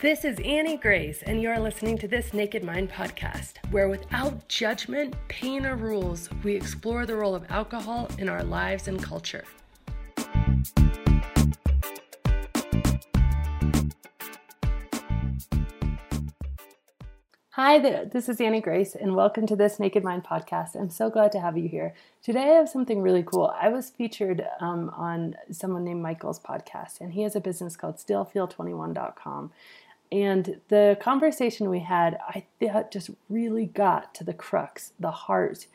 This is Annie Grace, and you're listening to this Naked Mind podcast, where without judgment, pain, or rules, we explore the role of alcohol in our lives and culture. Hi there, this is Annie Grace, and welcome to this Naked Mind podcast. I'm so glad to have you here. Today, I have something really cool. I was featured um, on someone named Michael's podcast, and he has a business called stillfeel21.com. And the conversation we had, I thought just really got to the crux, the heart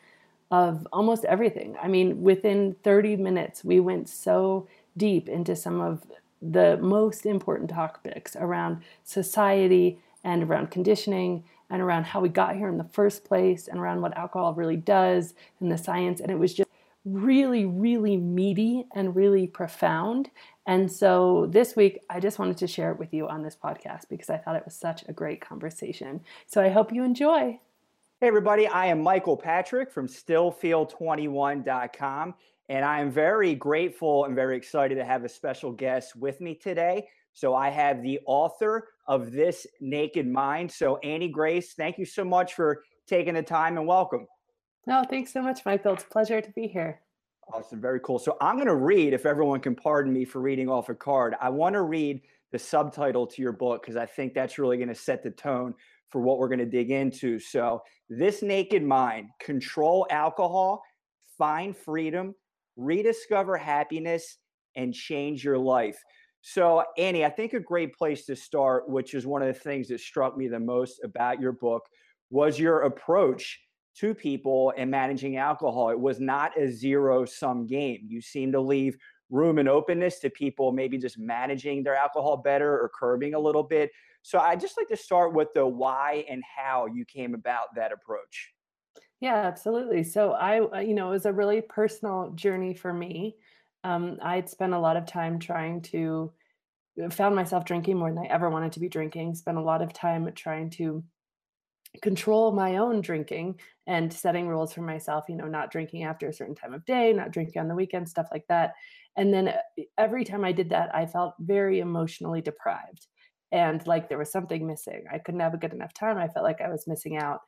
of almost everything. I mean, within 30 minutes, we went so deep into some of the most important topics around society and around conditioning and around how we got here in the first place and around what alcohol really does and the science. And it was just really, really meaty and really profound. And so this week, I just wanted to share it with you on this podcast because I thought it was such a great conversation. So I hope you enjoy. Hey, everybody, I am Michael Patrick from stillfeel21.com. And I am very grateful and very excited to have a special guest with me today. So I have the author of This Naked Mind. So, Annie Grace, thank you so much for taking the time and welcome. No, thanks so much, Michael. It's a pleasure to be here. Awesome. Very cool. So I'm going to read, if everyone can pardon me for reading off a card, I want to read the subtitle to your book because I think that's really going to set the tone for what we're going to dig into. So, This Naked Mind Control Alcohol, Find Freedom, Rediscover Happiness, and Change Your Life. So, Annie, I think a great place to start, which is one of the things that struck me the most about your book, was your approach to people and managing alcohol. It was not a zero sum game. You seem to leave room and openness to people maybe just managing their alcohol better or curbing a little bit. So I just like to start with the why and how you came about that approach. Yeah, absolutely. So I, you know, it was a really personal journey for me. Um, I'd spent a lot of time trying to uh, found myself drinking more than I ever wanted to be drinking. Spent a lot of time trying to control my own drinking and setting rules for myself, you know, not drinking after a certain time of day, not drinking on the weekend, stuff like that. And then uh, every time I did that, I felt very emotionally deprived and like there was something missing. I couldn't have a good enough time. I felt like I was missing out.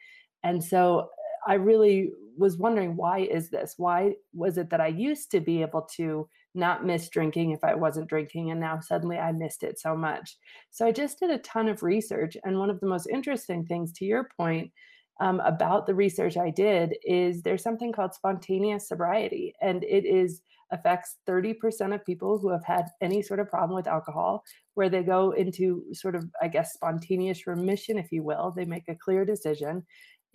And so I really was wondering why is this? Why was it that I used to be able to not miss drinking if I wasn't drinking and now suddenly I missed it so much? So I just did a ton of research and one of the most interesting things to your point um, about the research I did is there's something called spontaneous sobriety and it is affects 30% of people who have had any sort of problem with alcohol where they go into sort of I guess spontaneous remission if you will they make a clear decision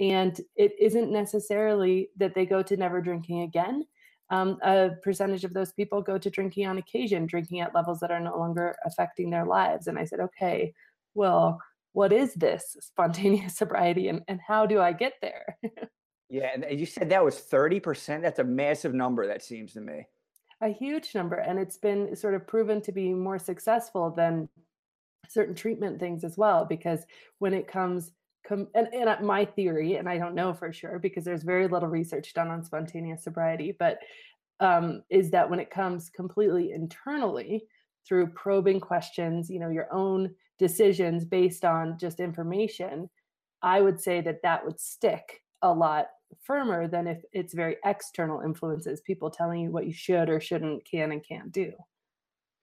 and it isn't necessarily that they go to never drinking again. Um, a percentage of those people go to drinking on occasion, drinking at levels that are no longer affecting their lives. And I said, okay, well, what is this spontaneous sobriety and, and how do I get there? yeah. And you said that was 30%. That's a massive number, that seems to me. A huge number. And it's been sort of proven to be more successful than certain treatment things as well, because when it comes com- and, and my theory, and I don't know for sure because there's very little research done on spontaneous sobriety, but um, is that when it comes completely internally through probing questions, you know, your own decisions based on just information, I would say that that would stick a lot firmer than if it's very external influences, people telling you what you should or shouldn't, can and can't do.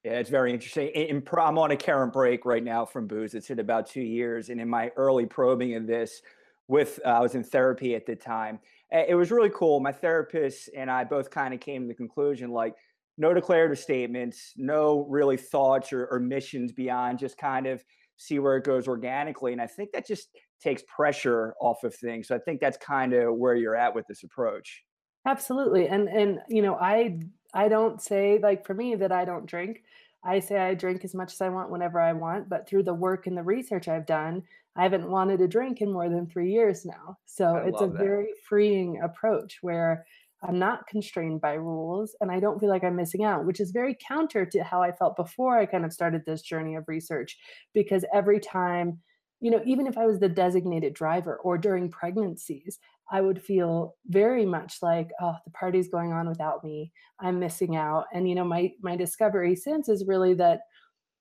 Yeah, it's very interesting. In, I'm on a current break right now from booze. It's in about two years, and in my early probing of this, with uh, I was in therapy at the time. It was really cool. My therapist and I both kind of came to the conclusion like no declarative statements, no really thoughts or, or missions beyond just kind of see where it goes organically. And I think that just takes pressure off of things. So I think that's kind of where you're at with this approach. Absolutely. And and you know, I I don't say like for me that I don't drink. I say I drink as much as I want whenever I want, but through the work and the research I've done, I haven't wanted to drink in more than 3 years now. So I it's a that. very freeing approach where I'm not constrained by rules and I don't feel like I'm missing out, which is very counter to how I felt before I kind of started this journey of research because every time you know, even if I was the designated driver or during pregnancies, I would feel very much like, oh, the party's going on without me. I'm missing out. And you know, my my discovery since is really that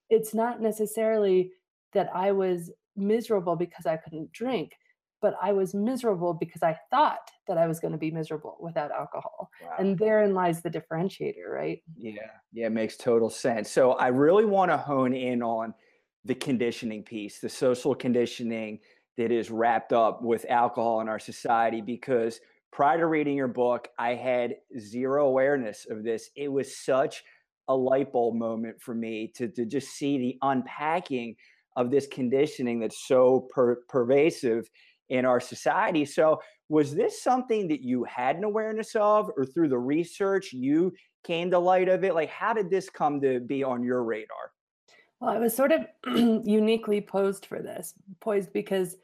it's not necessarily that I was miserable because I couldn't drink, but I was miserable because I thought that I was going to be miserable without alcohol. Wow. And therein lies the differentiator, right? Yeah, yeah, it makes total sense. So I really want to hone in on the conditioning piece, the social conditioning that is wrapped up with alcohol in our society because prior to reading your book, I had zero awareness of this. It was such a light bulb moment for me to, to just see the unpacking of this conditioning that's so per- pervasive in our society. So, was this something that you had an awareness of, or through the research you came to light of it? Like, how did this come to be on your radar? Well, I was sort of uniquely posed for this, poised because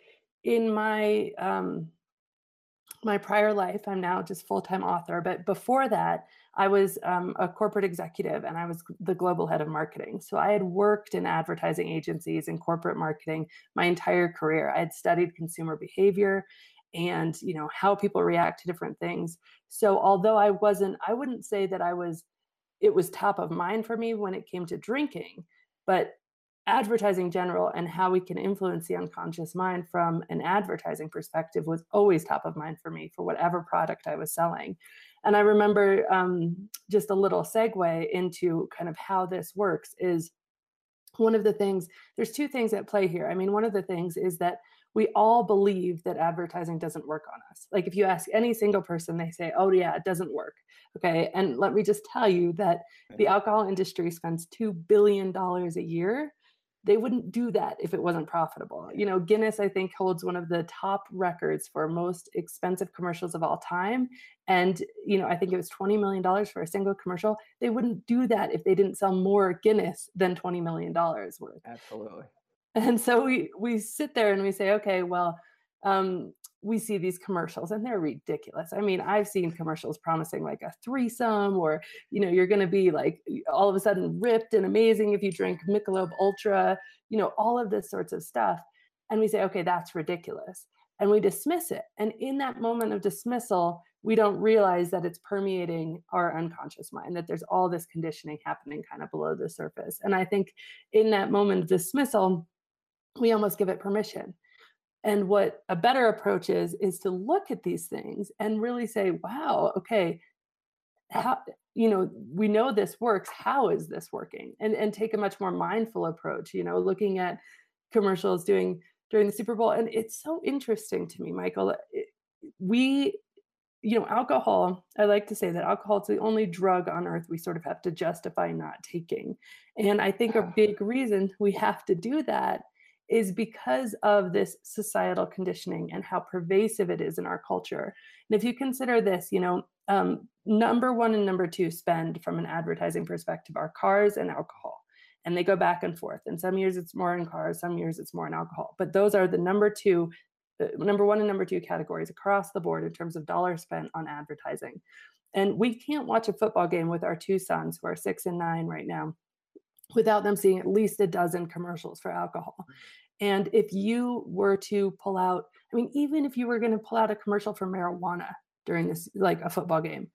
in my um, my prior life, I'm now just full time author, but before that, I was um, a corporate executive and I was the global head of marketing. So I had worked in advertising agencies and corporate marketing my entire career. I had studied consumer behavior and you know how people react to different things. So although I wasn't, I wouldn't say that I was. It was top of mind for me when it came to drinking, but advertising general and how we can influence the unconscious mind from an advertising perspective was always top of mind for me for whatever product I was selling. And I remember um, just a little segue into kind of how this works is one of the things, there's two things at play here. I mean, one of the things is that we all believe that advertising doesn't work on us. Like if you ask any single person, they say, oh, yeah, it doesn't work. Okay. And let me just tell you that the alcohol industry spends $2 billion a year they wouldn't do that if it wasn't profitable. You know, Guinness, I think, holds one of the top records for most expensive commercials of all time. And, you know, I think it was $20 million for a single commercial. They wouldn't do that if they didn't sell more Guinness than $20 million worth. Absolutely. And so we we sit there and we say, okay, well, um, we see these commercials and they're ridiculous. I mean, I've seen commercials promising like a threesome or, you know, you're going to be like all of a sudden ripped and amazing if you drink Michelob Ultra, you know, all of this sorts of stuff. And we say, okay, that's ridiculous. And we dismiss it. And in that moment of dismissal, we don't realize that it's permeating our unconscious mind, that there's all this conditioning happening kind of below the surface. And I think in that moment of dismissal, we almost give it permission and what a better approach is, is to look at these things and really say, wow, okay, how, you know, we know this works. How is this working? And, and take a much more mindful approach, you know, looking at commercials doing during the Super Bowl. And it's so interesting to me, Michael. We, you know, alcohol, I like to say that alcohol is the only drug on earth we sort of have to justify not taking. And I think a big reason we have to do that is because of this societal conditioning and how pervasive it is in our culture. And if you consider this, you know, um, number one and number two spend from an advertising perspective are cars and alcohol. And they go back and forth. And some years it's more in cars, some years it's more in alcohol. But those are the number two, the number one and number two categories across the board in terms of dollars spent on advertising. And we can't watch a football game with our two sons who are six and nine right now without them seeing at least a dozen commercials for alcohol. Mm. And if you were to pull out, I mean, even if you were going to pull out a commercial for marijuana during this, like a football game,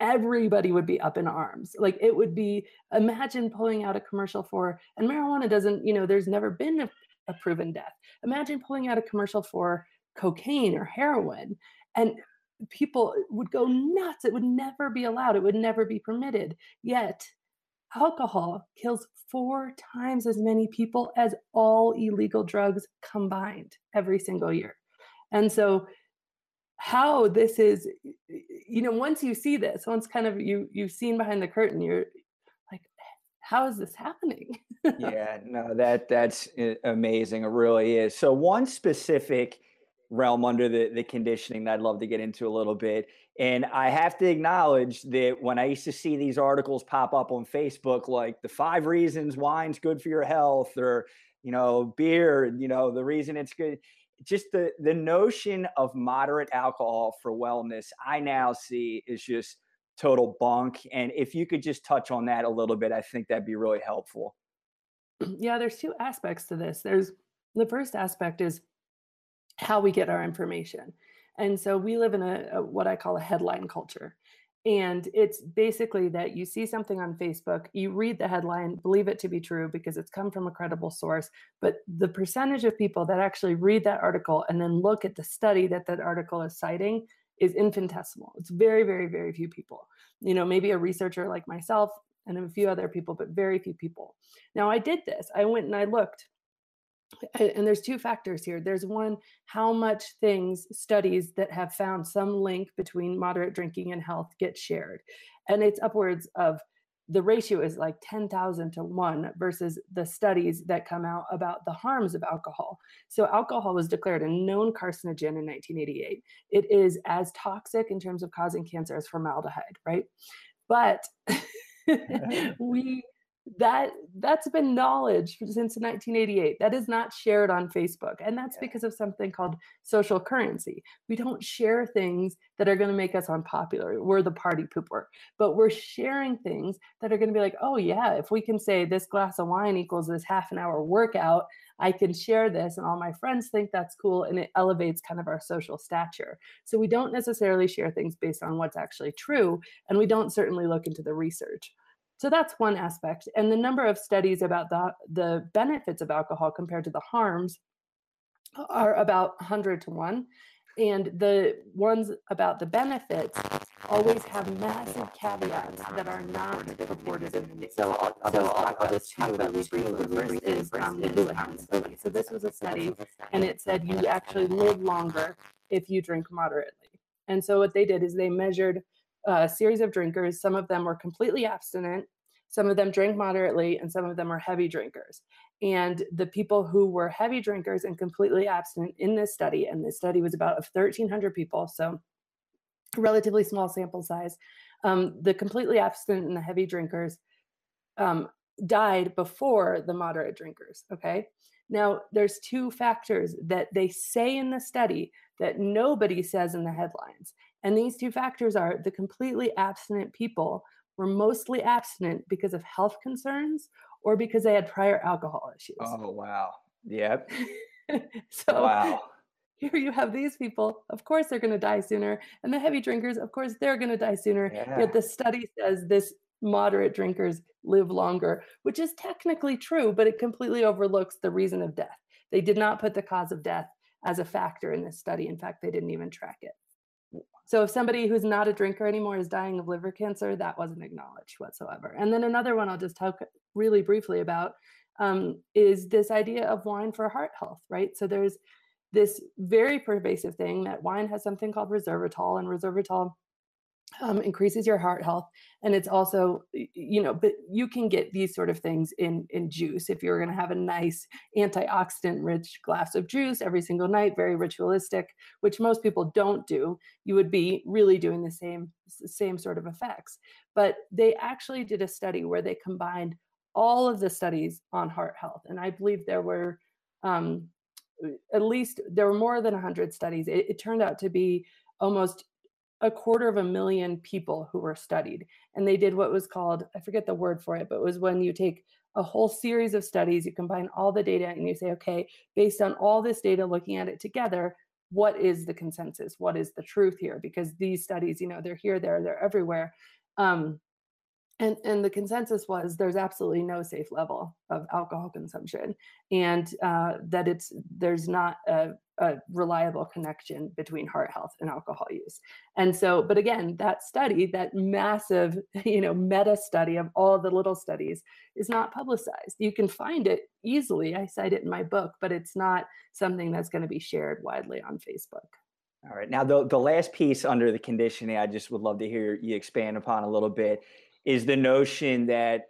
everybody would be up in arms. Like it would be, imagine pulling out a commercial for, and marijuana doesn't, you know, there's never been a, a proven death. Imagine pulling out a commercial for cocaine or heroin. And people would go nuts. It would never be allowed. It would never be permitted. Yet alcohol kills four times as many people as all illegal drugs combined every single year. And so how this is you know once you see this once kind of you you've seen behind the curtain you're like how is this happening yeah no that that's eh, amazing it really is so one specific realm under the, the conditioning that I'd love to get into a little bit. And I have to acknowledge that when I used to see these articles pop up on Facebook, like the five reasons wine's good for your health, or, you know, beer, you know, the reason it's good, just the, the notion of moderate alcohol for wellness, I now see is just total bunk. And if you could just touch on that a little bit, I think that'd be really helpful. Yeah, there's two aspects to this. There's the first aspect is how we get our information. And so we live in a, a, what I call a headline culture. And it's basically that you see something on Facebook, you read the headline, believe it to be true because it's come from a credible source. But the percentage of people that actually read that article and then look at the study that that article is citing is infinitesimal. It's very, very, very few people. You know, maybe a researcher like myself and a few other people, but very few people. Now, I did this. I went and I looked and there's two factors here. There's one, how much things, studies that have found some link between moderate drinking and health get shared. And it's upwards of the ratio is like 10,000 to 1 versus the studies that come out about the harms of alcohol. So, alcohol was declared a known carcinogen in 1988. It is as toxic in terms of causing cancer as formaldehyde, right? But we that that's been knowledge since 1988 that is not shared on facebook and that's yeah. because of something called social currency. We don't share things that are going to make us unpopular. We're the party pooper. But we're sharing things that are going to be like oh yeah if we can say this glass of wine equals this half an hour workout i can share this and all my friends think that's cool and it elevates kind of our social stature. So we don't necessarily share things based on what's actually true and we don't certainly look into the research so that's one aspect. And the number of studies about the, the benefits of alcohol compared to the harms are about 100 to 1. And the ones about the benefits always have massive caveats that are not reported in the news. So I'll, so I'll, I'll just talk about really briefly. The first is um, the. So this was a study, and it said you actually live longer if you drink moderately. And so what they did is they measured a series of drinkers. Some of them were completely abstinent, some of them drink moderately, and some of them are heavy drinkers. And the people who were heavy drinkers and completely abstinent in this study, and this study was about 1,300 people, so relatively small sample size, um, the completely abstinent and the heavy drinkers um, died before the moderate drinkers. Okay. Now, there's two factors that they say in the study that nobody says in the headlines. And these two factors are the completely abstinent people were mostly abstinent because of health concerns or because they had prior alcohol issues. Oh, wow. Yep. so, wow. Here you have these people, of course, they're going to die sooner. And the heavy drinkers, of course, they're going to die sooner. Yeah. Yet the study says this moderate drinkers live longer, which is technically true, but it completely overlooks the reason of death. They did not put the cause of death as a factor in this study. In fact, they didn't even track it. So if somebody who's not a drinker anymore is dying of liver cancer, that wasn't acknowledged whatsoever. And then another one I'll just talk really briefly about um, is this idea of wine for heart health, right? So there's this very pervasive thing that wine has something called resveratrol, and resveratrol um, increases your heart health and it's also you know but you can get these sort of things in in juice. If you're going to have a nice antioxidant rich glass of juice every single night very ritualistic which most people don't do you would be really doing the same same sort of effects. But they actually did a study where they combined all of the studies on heart health and i believe there were um, at least there were more than 100 studies. It, it turned out to be almost a quarter of a million people who were studied. And they did what was called, I forget the word for it, but it was when you take a whole series of studies, you combine all the data and you say, okay, based on all this data, looking at it together, what is the consensus? What is the truth here? Because these studies, you know, they're here, there, they're everywhere. Um, and and the consensus was there's absolutely no safe level of alcohol consumption and uh, that it's there's not a, a, reliable connection between heart health and alcohol use. And so but again that study that massive you know meta study of all the little studies is not publicized. You can find it easily. I cite it in my book but it's not something that's going to be shared widely on facebook. All right. Now the, the last piece under the conditioning i just would love to hear you expand upon a little bit is the notion that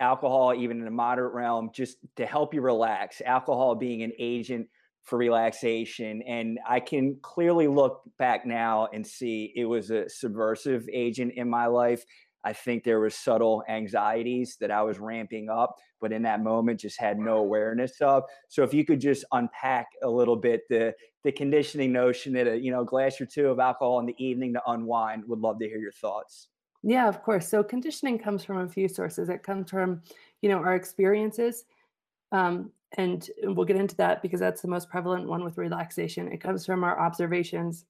alcohol, even in a moderate realm, just to help you relax, alcohol being an agent for relaxation. And I can clearly look back now and see it was a subversive agent in my life. I think there was subtle anxieties that I was ramping up, but in that moment just had no awareness of. So if you could just unpack a little bit the the conditioning notion that a you know glass or two of alcohol in the evening to unwind, would love to hear your thoughts. Yeah, of course. So conditioning comes from a few sources. It comes from, you know, our experiences. Um, and we'll get into that because that's the most prevalent one with relaxation. It comes from our observations.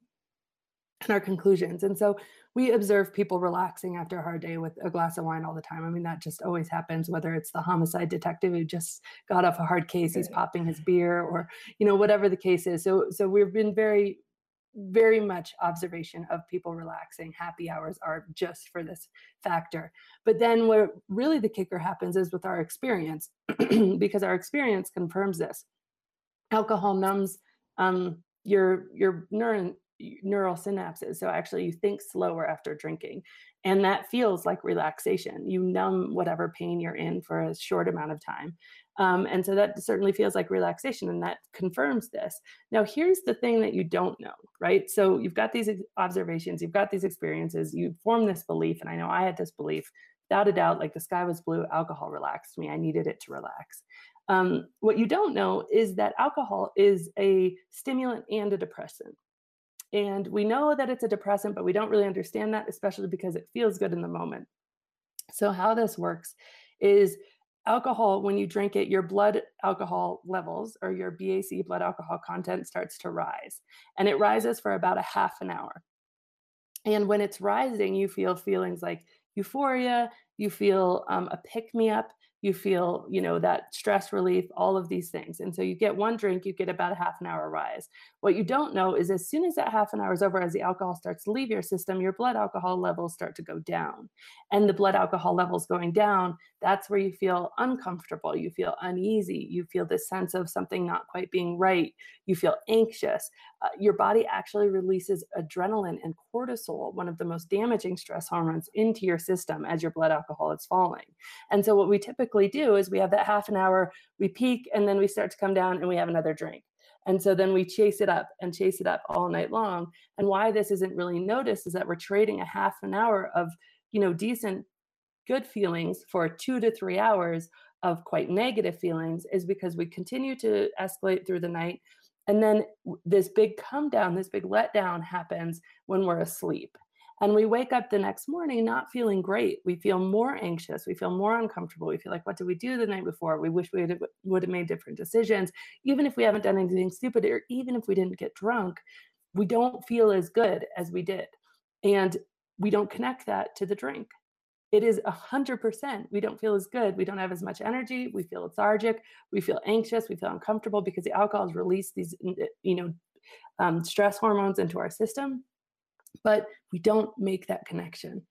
and our conclusions. And so we observe people relaxing after a hard day with a glass of wine all the time. I mean, that just always happens, whether it's the homicide detective who just got off a hard case, he's popping his beer, or you know, whatever the case is. So so we've been very very much observation of people relaxing. Happy hours are just for this factor. But then where really the kicker happens is with our experience, because our experience confirms this. Alcohol numbs um, your your neuron neural synapses. So actually, you think slower after drinking. And that feels like relaxation. You numb whatever pain you're in for a short amount of time. Um, and so that certainly feels like relaxation, and that confirms this. Now, here's the thing that you don't know, right? So you've got these observations, you've got these experiences, you form this belief. And I know I had this belief without a doubt like the sky was blue, alcohol relaxed me, I needed it to relax. Um, what you don't know is that alcohol is a stimulant and a depressant. And we know that it's a depressant, but we don't really understand that, especially because it feels good in the moment. So, how this works is alcohol, when you drink it, your blood alcohol levels or your BAC blood alcohol content starts to rise. And it rises for about a half an hour. And when it's rising, you feel feelings like euphoria, you feel um, a pick me up, you feel you know that stress relief all of these things. And so you get one drink you get about a half an hour rise. What you don't know is as soon as that half an hour is over as the alcohol starts to leave your system your blood alcohol levels start to go down. And the blood alcohol levels going down that's where you feel uncomfortable you feel uneasy you feel this sense of something not quite being right you feel anxious. Uh, your body actually releases adrenaline and cortisol one of the most damaging stress hormones into your system as your blood alcohol is falling. And so what we typically typically do is we have that half an hour, we peak, and then we start to come down and we have another drink. And so then we chase it up and chase it up all night long. And why this isn't really noticed is that we're trading a half an hour of, you know, decent, good feelings for two to three hours of quite negative feelings is because we continue to escalate through the night. And then this big come down, this big letdown happens when we're asleep. And we wake up the next morning not feeling great. We feel more anxious. We feel more uncomfortable. We feel like, what did we do the night before? We wish we would have made different decisions. Even if we haven't done anything stupid, or even if we didn't get drunk, we don't feel as good as we did. And we don't connect that to the drink. It is a hundred percent. We don't feel as good. We don't have as much energy. We feel lethargic. We feel anxious. We feel uncomfortable because the alcohol has released these, you know, um, stress hormones into our system but we don't make that connection.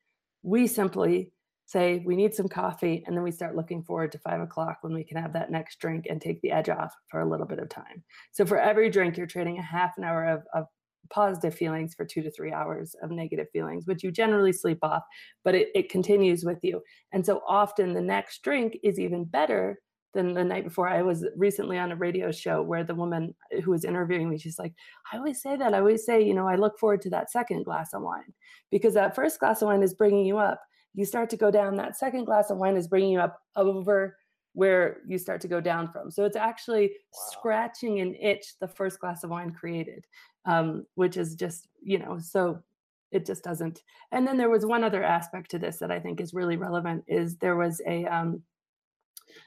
We simply say we need some coffee, and then we start looking forward to five o'clock when we can have that next drink and take the edge off for a little bit of time. So for every drink, you're trading a half an hour of, of positive feelings for two to three hours of negative feelings, which you generally sleep off, but it, it continues with you. And so often the next drink is even better than the night before. I was recently on a radio show where the woman who was interviewing me, she's like, I always say that. I always say, you know, I look forward to that second glass of wine because that first glass of wine is bringing you up. You start to go down. That second glass of wine is bringing you up over where you start to go down from. So it's actually wow. scratching an itch the first glass of wine created, um, which is just, you know, so it just doesn't. And then there was one other aspect to this that I think is really relevant is there was a, um,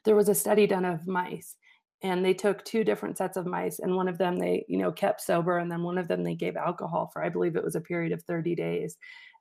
there was a study done of mice and they took two different sets of mice and one of them they you know kept sober and then one of them they gave alcohol for i believe it was a period of 30 days.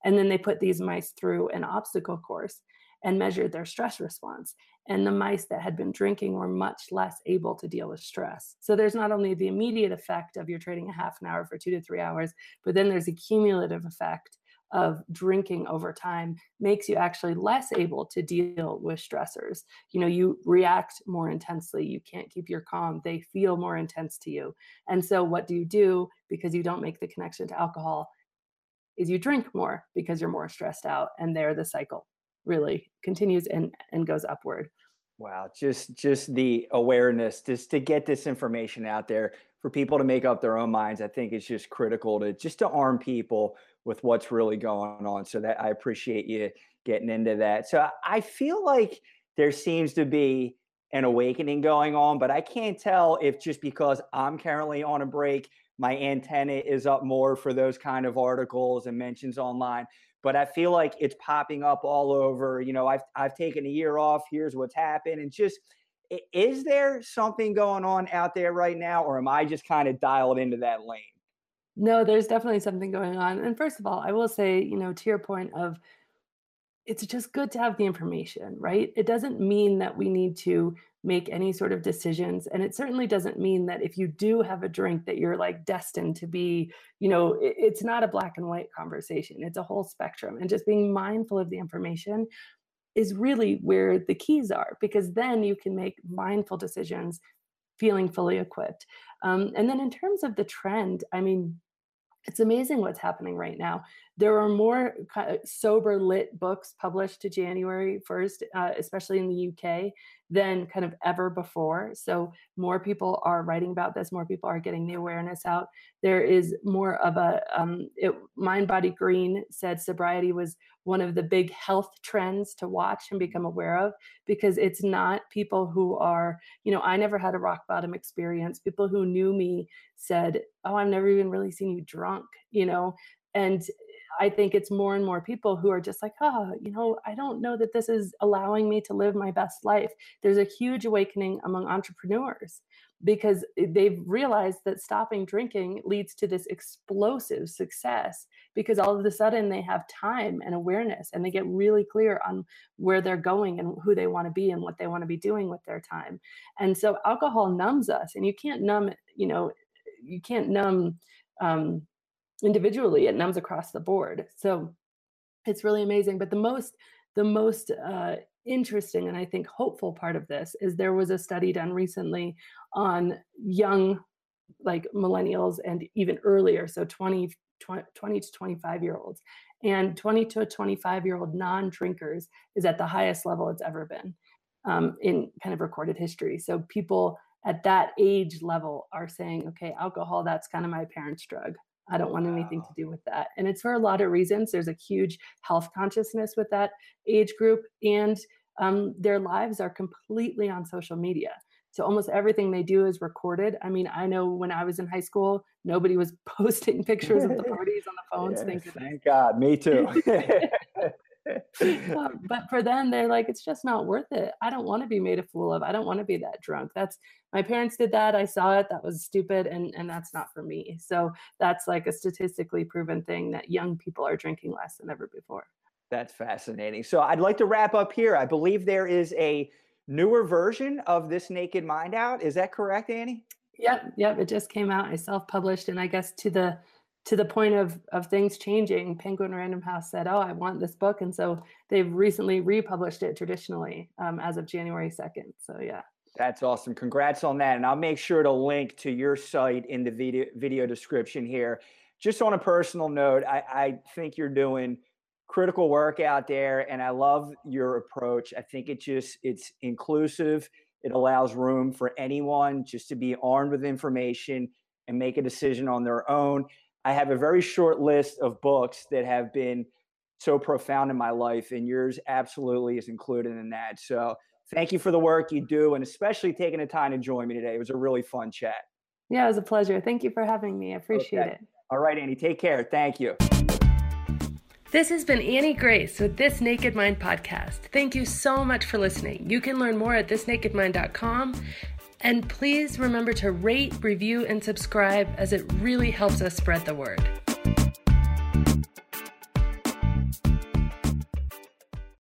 And then they put these mice through an obstacle course and measured their stress response and the mice that had been drinking were much less able to deal with stress. So there's not only the immediate effect of you're trading a half an hour for two to three hours but then there's a cumulative effect of drinking over time makes you actually less able to deal with stressors. You know, you react more intensely, you can't keep your calm, they feel more intense to you. And so, what do you do because you don't make the connection to alcohol? Is you drink more because you're more stressed out, and there the cycle really continues and, and goes upward. Wow, just just the awareness, just to get this information out there for people to make up their own minds, I think is just critical to just to arm people with what's really going on. So that I appreciate you getting into that. So I feel like there seems to be an awakening going on, but I can't tell if just because I'm currently on a break, my antenna is up more for those kind of articles and mentions online. But I feel like it's popping up all over. You know, I've I've taken a year off. Here's what's happened, and just is there something going on out there right now, or am I just kind of dialed into that lane? No, there's definitely something going on. And first of all, I will say, you know, to your point of it's just good to have the information, right? It doesn't mean that we need to make any sort of decisions. And it certainly doesn't mean that if you do have a drink that you're like destined to be, you know, it, it's not a black and white conversation. It's a whole spectrum. And just being mindful of the information is really where the keys are, because then you can make mindful decisions feeling fully equipped. Um, and then in terms of the trend, I mean, it's amazing what's happening right now. There are more sober lit books published to January 1st, uh, especially in the UK, than kind of ever before. So more people are writing about this, more people are getting the awareness out. There is more of a um, it, Mind Body Green said sobriety was one of the big health trends to watch and become aware of because it's not people who are, you know, I never had a rock bottom experience. People who knew me said, "Oh, I've never even really seen you drunk," you know, and I think it's more and more people who are just like, oh, you know, I don't know that this is allowing me to live my best life. There's a huge awakening among entrepreneurs because they've realized that stopping drinking leads to this explosive success because all of a sudden they have time and awareness and they get really clear on where they're going and who they want to be and what they want to be doing with their time. And so alcohol numbs us and you can't numb, you know, you can't numb um, individually it numbs across the board. So it's really amazing but the most the most uh, interesting and i think hopeful part of this is there was a study done recently on young like millennials and even earlier so 20 20, 20 to 25 year olds and 20 to 25 year old non-drinkers is at the highest level it's ever been um, in kind of recorded history. So people at that age level are saying okay alcohol that's kind of my parents drug I don't want anything to do with that. And it's for a lot of reasons. There's a huge health consciousness with that age group, and um, their lives are completely on social media. So almost everything they do is recorded. I mean, I know when I was in high school, nobody was posting pictures of the parties on the phones. yes, thank God, me too. But for them, they're like, it's just not worth it. I don't want to be made a fool of. I don't want to be that drunk. That's my parents did that. I saw it. That was stupid, and and that's not for me. So that's like a statistically proven thing that young people are drinking less than ever before. That's fascinating. So I'd like to wrap up here. I believe there is a newer version of this Naked Mind out. Is that correct, Annie? Yep, yep. It just came out. I self-published, and I guess to the to the point of of things changing, Penguin Random House said, "Oh, I want this book," and so they've recently republished it traditionally um, as of January second. So yeah. That's awesome. Congrats on that. And I'll make sure to link to your site in the video video description here. Just on a personal note, I, I think you're doing critical work out there and I love your approach. I think it just it's inclusive. It allows room for anyone just to be armed with information and make a decision on their own. I have a very short list of books that have been so profound in my life, and yours absolutely is included in that. So thank you for the work you do, and especially taking the time to join me today. It was a really fun chat. Yeah, it was a pleasure. Thank you for having me. I appreciate okay. it. All right, Annie, take care. Thank you. This has been Annie Grace with This Naked Mind podcast. Thank you so much for listening. You can learn more at thisnakedmind.com and please remember to rate, review, and subscribe as it really helps us spread the word.